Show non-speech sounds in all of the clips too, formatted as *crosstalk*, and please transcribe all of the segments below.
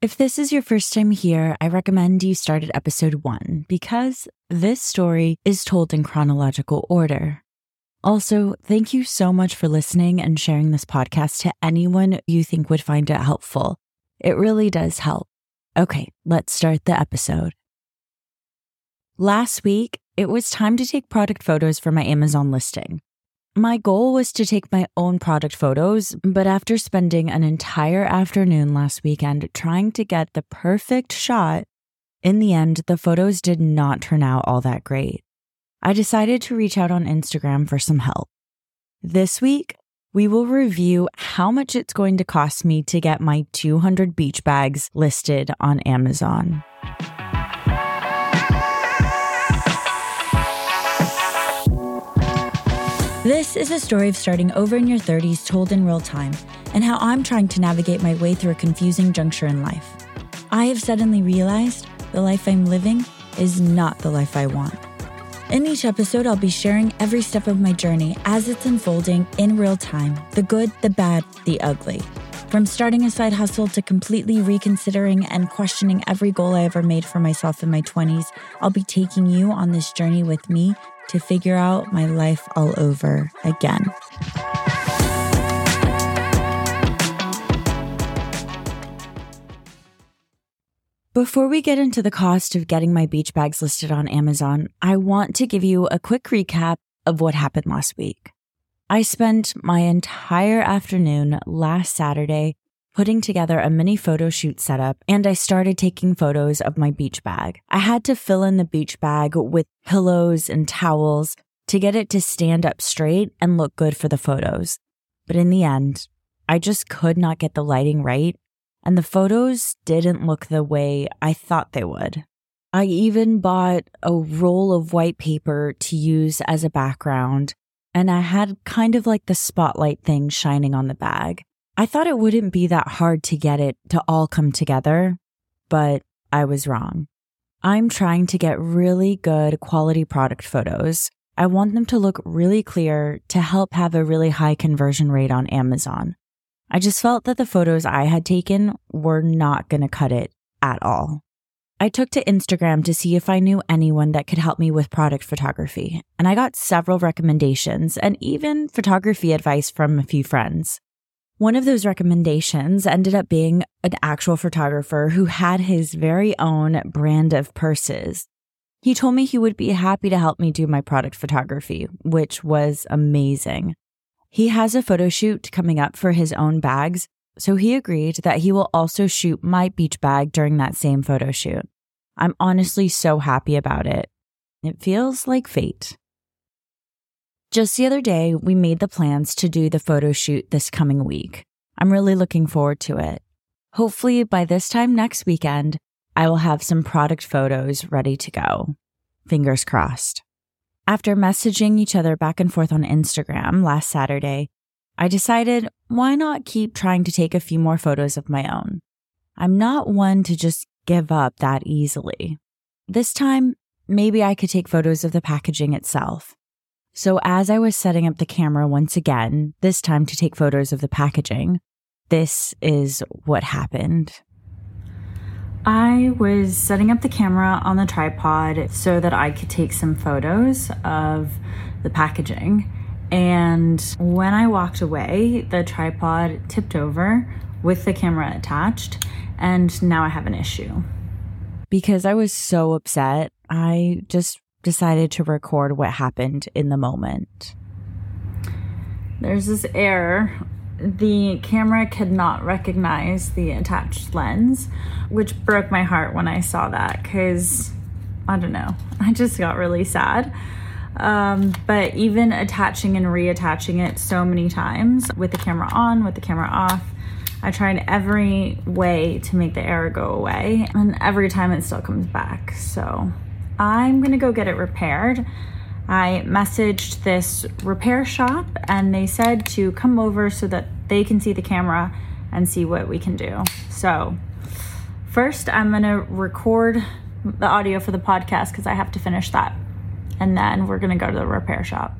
If this is your first time here, I recommend you start at episode one because this story is told in chronological order. Also, thank you so much for listening and sharing this podcast to anyone you think would find it helpful. It really does help. Okay, let's start the episode. Last week, it was time to take product photos for my Amazon listing. My goal was to take my own product photos, but after spending an entire afternoon last weekend trying to get the perfect shot, in the end, the photos did not turn out all that great. I decided to reach out on Instagram for some help. This week, we will review how much it's going to cost me to get my 200 beach bags listed on Amazon. This is a story of starting over in your 30s told in real time and how I'm trying to navigate my way through a confusing juncture in life. I have suddenly realized the life I'm living is not the life I want. In each episode, I'll be sharing every step of my journey as it's unfolding in real time the good, the bad, the ugly. From starting a side hustle to completely reconsidering and questioning every goal I ever made for myself in my 20s, I'll be taking you on this journey with me to figure out my life all over again. Before we get into the cost of getting my beach bags listed on Amazon, I want to give you a quick recap of what happened last week. I spent my entire afternoon last Saturday putting together a mini photo shoot setup and I started taking photos of my beach bag. I had to fill in the beach bag with pillows and towels to get it to stand up straight and look good for the photos. But in the end, I just could not get the lighting right and the photos didn't look the way I thought they would. I even bought a roll of white paper to use as a background, and I had kind of like the spotlight thing shining on the bag. I thought it wouldn't be that hard to get it to all come together, but I was wrong. I'm trying to get really good quality product photos. I want them to look really clear to help have a really high conversion rate on Amazon. I just felt that the photos I had taken were not going to cut it at all. I took to Instagram to see if I knew anyone that could help me with product photography, and I got several recommendations and even photography advice from a few friends. One of those recommendations ended up being an actual photographer who had his very own brand of purses. He told me he would be happy to help me do my product photography, which was amazing. He has a photo shoot coming up for his own bags, so he agreed that he will also shoot my beach bag during that same photo shoot. I'm honestly so happy about it. It feels like fate. Just the other day, we made the plans to do the photo shoot this coming week. I'm really looking forward to it. Hopefully, by this time next weekend, I will have some product photos ready to go. Fingers crossed. After messaging each other back and forth on Instagram last Saturday, I decided why not keep trying to take a few more photos of my own? I'm not one to just give up that easily. This time, maybe I could take photos of the packaging itself. So, as I was setting up the camera once again, this time to take photos of the packaging, this is what happened. I was setting up the camera on the tripod so that I could take some photos of the packaging. And when I walked away, the tripod tipped over with the camera attached, and now I have an issue. Because I was so upset, I just decided to record what happened in the moment. There's this error. The camera could not recognize the attached lens, which broke my heart when I saw that because I don't know. *laughs* I just got really sad. Um, but even attaching and reattaching it so many times with the camera on, with the camera off, I tried every way to make the error go away, and every time it still comes back. So I'm gonna go get it repaired. I messaged this repair shop and they said to come over so that they can see the camera and see what we can do. So, first, I'm gonna record the audio for the podcast because I have to finish that. And then we're gonna go to the repair shop.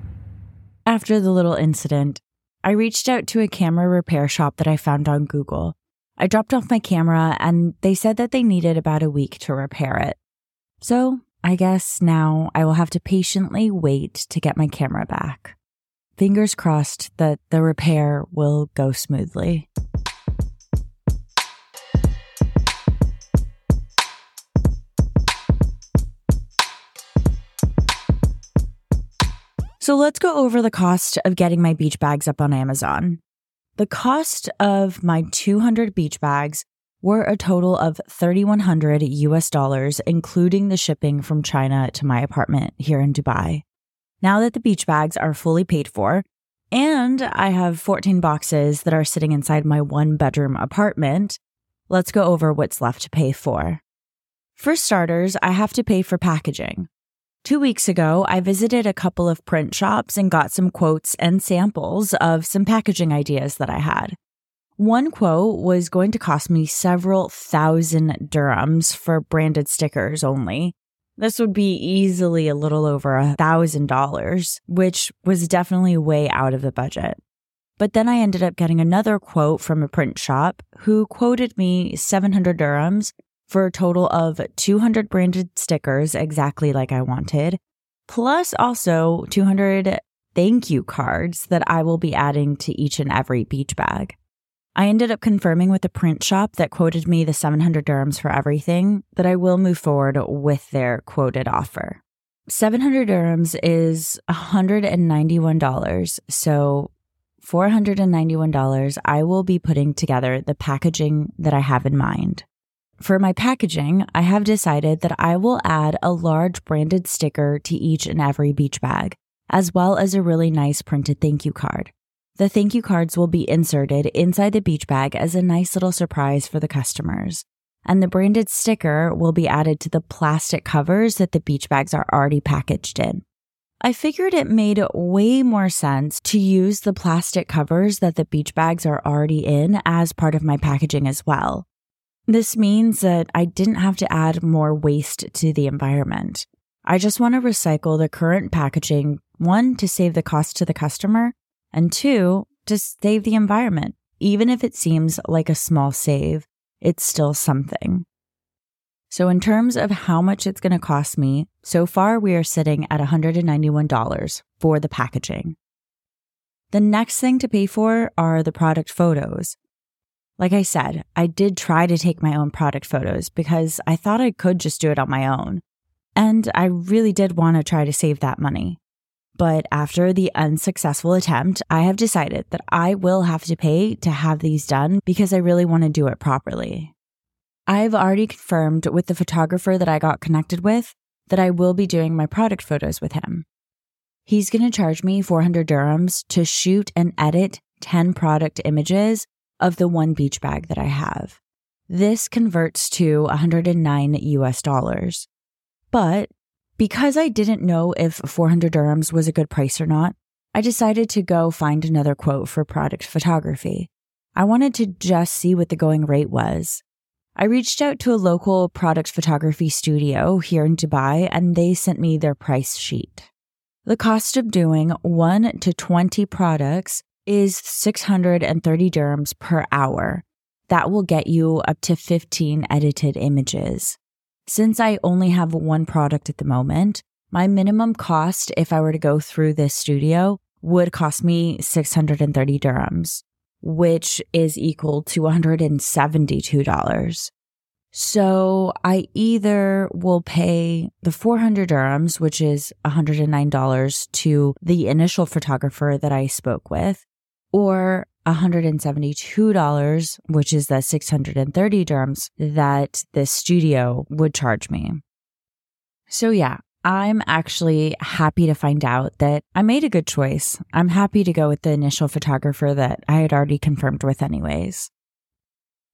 After the little incident, I reached out to a camera repair shop that I found on Google. I dropped off my camera and they said that they needed about a week to repair it. So I guess now I will have to patiently wait to get my camera back. Fingers crossed that the repair will go smoothly. So let's go over the cost of getting my beach bags up on Amazon. The cost of my 200 beach bags were a total of 3100 US dollars including the shipping from China to my apartment here in Dubai. Now that the beach bags are fully paid for and I have 14 boxes that are sitting inside my one bedroom apartment, let's go over what's left to pay for. For starters, I have to pay for packaging. Two weeks ago, I visited a couple of print shops and got some quotes and samples of some packaging ideas that I had. One quote was going to cost me several thousand dirhams for branded stickers only. This would be easily a little over a thousand dollars, which was definitely way out of the budget. But then I ended up getting another quote from a print shop who quoted me 700 dirhams for a total of 200 branded stickers, exactly like I wanted, plus also 200 thank you cards that I will be adding to each and every beach bag. I ended up confirming with the print shop that quoted me the 700 dirhams for everything that I will move forward with their quoted offer. 700 dirhams is $191. So, $491, I will be putting together the packaging that I have in mind. For my packaging, I have decided that I will add a large branded sticker to each and every beach bag, as well as a really nice printed thank you card. The thank you cards will be inserted inside the beach bag as a nice little surprise for the customers. And the branded sticker will be added to the plastic covers that the beach bags are already packaged in. I figured it made way more sense to use the plastic covers that the beach bags are already in as part of my packaging as well. This means that I didn't have to add more waste to the environment. I just want to recycle the current packaging, one, to save the cost to the customer, and two, to save the environment. Even if it seems like a small save, it's still something. So, in terms of how much it's going to cost me, so far we are sitting at $191 for the packaging. The next thing to pay for are the product photos. Like I said, I did try to take my own product photos because I thought I could just do it on my own. And I really did want to try to save that money. But after the unsuccessful attempt, I have decided that I will have to pay to have these done because I really want to do it properly. I've already confirmed with the photographer that I got connected with that I will be doing my product photos with him. He's going to charge me 400 dirhams to shoot and edit 10 product images of the one beach bag that I have. This converts to 109 US dollars. But because I didn't know if 400 dirhams was a good price or not, I decided to go find another quote for product photography. I wanted to just see what the going rate was. I reached out to a local product photography studio here in Dubai and they sent me their price sheet. The cost of doing 1 to 20 products is 630 dirhams per hour. That will get you up to 15 edited images. Since I only have one product at the moment, my minimum cost if I were to go through this studio would cost me 630 dirhams, which is equal to $172. So I either will pay the 400 dirhams, which is $109 to the initial photographer that I spoke with, or $172, which is the 630 dirhams that the studio would charge me. So, yeah, I'm actually happy to find out that I made a good choice. I'm happy to go with the initial photographer that I had already confirmed with, anyways.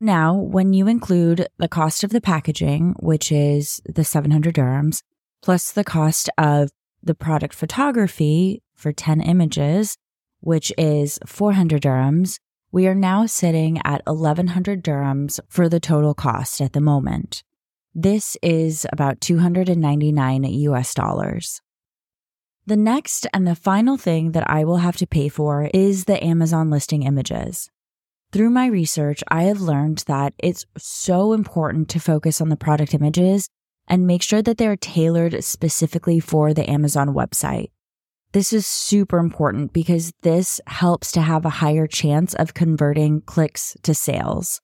Now, when you include the cost of the packaging, which is the 700 dirhams, plus the cost of the product photography for 10 images, which is 400 dirhams, we are now sitting at 1100 dirhams for the total cost at the moment. This is about 299 US dollars. The next and the final thing that I will have to pay for is the Amazon listing images. Through my research, I have learned that it's so important to focus on the product images and make sure that they're tailored specifically for the Amazon website. This is super important because this helps to have a higher chance of converting clicks to sales.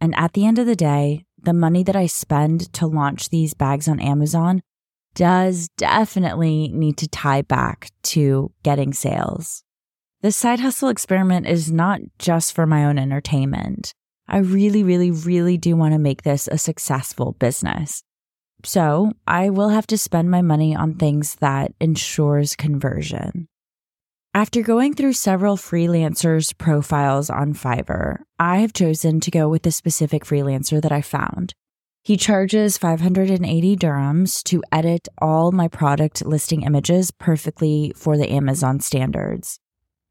And at the end of the day, the money that I spend to launch these bags on Amazon does definitely need to tie back to getting sales. This side hustle experiment is not just for my own entertainment. I really, really, really do want to make this a successful business. So I will have to spend my money on things that ensures conversion. After going through several freelancers' profiles on Fiverr, I have chosen to go with the specific freelancer that I found. He charges 580 dirhams to edit all my product listing images perfectly for the Amazon standards.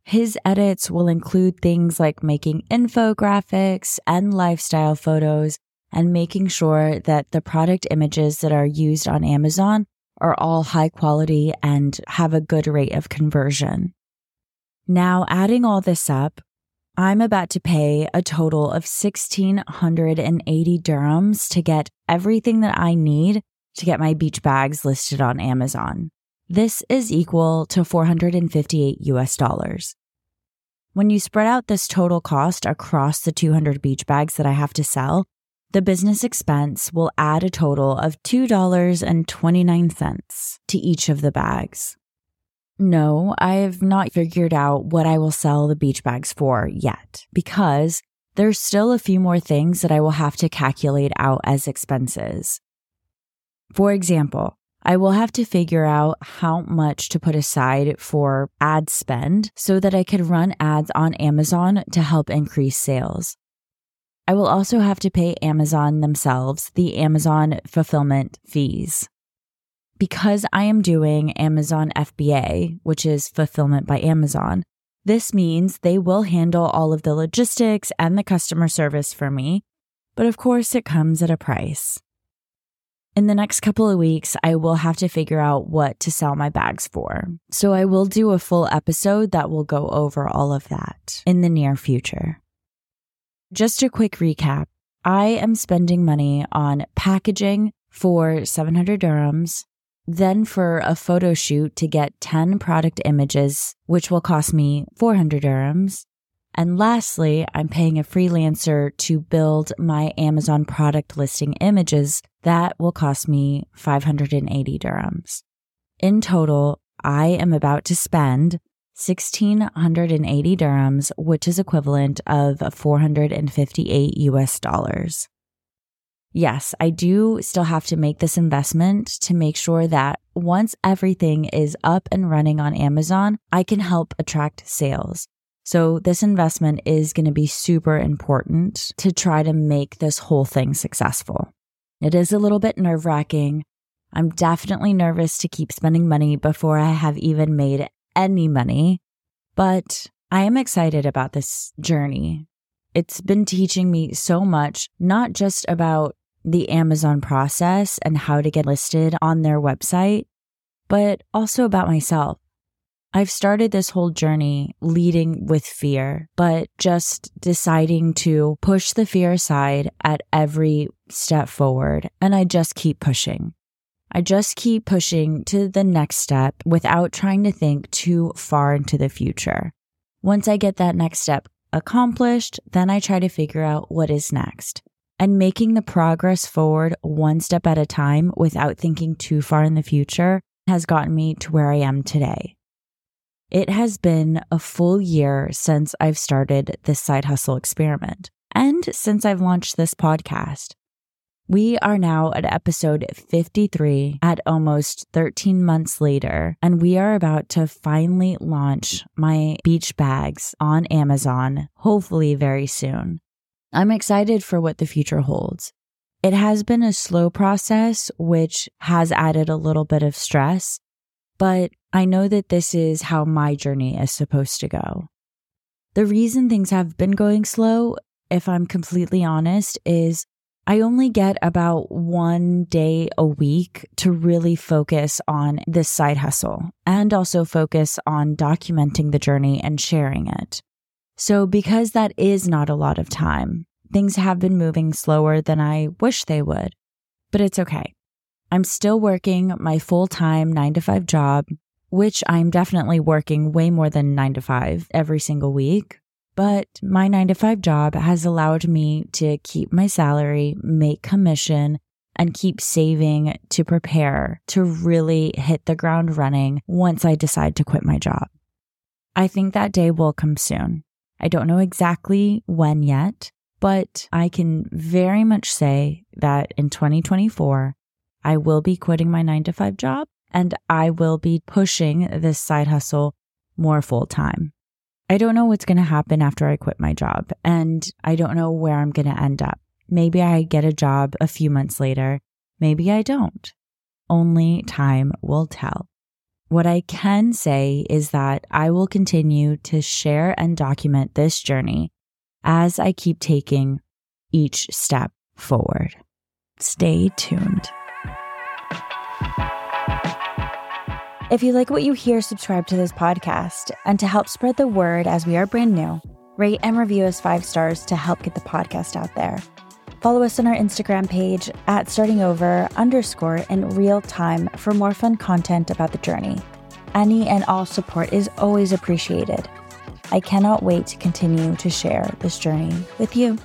His edits will include things like making infographics and lifestyle photos and making sure that the product images that are used on Amazon are all high quality and have a good rate of conversion. Now, adding all this up, I'm about to pay a total of 1680 dirhams to get everything that I need to get my beach bags listed on Amazon. This is equal to 458 US dollars. When you spread out this total cost across the 200 beach bags that I have to sell, the business expense will add a total of $2.29 to each of the bags. No, I have not figured out what I will sell the beach bags for yet because there's still a few more things that I will have to calculate out as expenses. For example, I will have to figure out how much to put aside for ad spend so that I could run ads on Amazon to help increase sales. I will also have to pay Amazon themselves the Amazon fulfillment fees. Because I am doing Amazon FBA, which is fulfillment by Amazon, this means they will handle all of the logistics and the customer service for me. But of course, it comes at a price. In the next couple of weeks, I will have to figure out what to sell my bags for. So I will do a full episode that will go over all of that in the near future. Just a quick recap I am spending money on packaging for 700 dirhams, then for a photo shoot to get 10 product images, which will cost me 400 dirhams. And lastly, I'm paying a freelancer to build my Amazon product listing images. That will cost me 580 dirhams. In total, I am about to spend 1680 dirhams, which is equivalent of 458 US dollars. Yes, I do still have to make this investment to make sure that once everything is up and running on Amazon, I can help attract sales. So this investment is going to be super important to try to make this whole thing successful. It is a little bit nerve wracking. I'm definitely nervous to keep spending money before I have even made any money, but I am excited about this journey. It's been teaching me so much, not just about the Amazon process and how to get listed on their website, but also about myself. I've started this whole journey leading with fear, but just deciding to push the fear aside at every step forward. And I just keep pushing. I just keep pushing to the next step without trying to think too far into the future. Once I get that next step accomplished, then I try to figure out what is next. And making the progress forward one step at a time without thinking too far in the future has gotten me to where I am today. It has been a full year since I've started this side hustle experiment and since I've launched this podcast. We are now at episode 53 at almost 13 months later, and we are about to finally launch my beach bags on Amazon, hopefully very soon. I'm excited for what the future holds. It has been a slow process, which has added a little bit of stress, but I know that this is how my journey is supposed to go. The reason things have been going slow, if I'm completely honest, is I only get about one day a week to really focus on this side hustle and also focus on documenting the journey and sharing it. So, because that is not a lot of time, things have been moving slower than I wish they would. But it's okay. I'm still working my full time nine to five job, which I'm definitely working way more than nine to five every single week. But my nine to five job has allowed me to keep my salary, make commission, and keep saving to prepare to really hit the ground running once I decide to quit my job. I think that day will come soon. I don't know exactly when yet, but I can very much say that in 2024, I will be quitting my nine to five job and I will be pushing this side hustle more full time. I don't know what's going to happen after I quit my job, and I don't know where I'm going to end up. Maybe I get a job a few months later. Maybe I don't. Only time will tell. What I can say is that I will continue to share and document this journey as I keep taking each step forward. Stay tuned. If you like what you hear, subscribe to this podcast. And to help spread the word as we are brand new, rate and review us five stars to help get the podcast out there. Follow us on our Instagram page at starting over underscore in real time for more fun content about the journey. Any and all support is always appreciated. I cannot wait to continue to share this journey with you.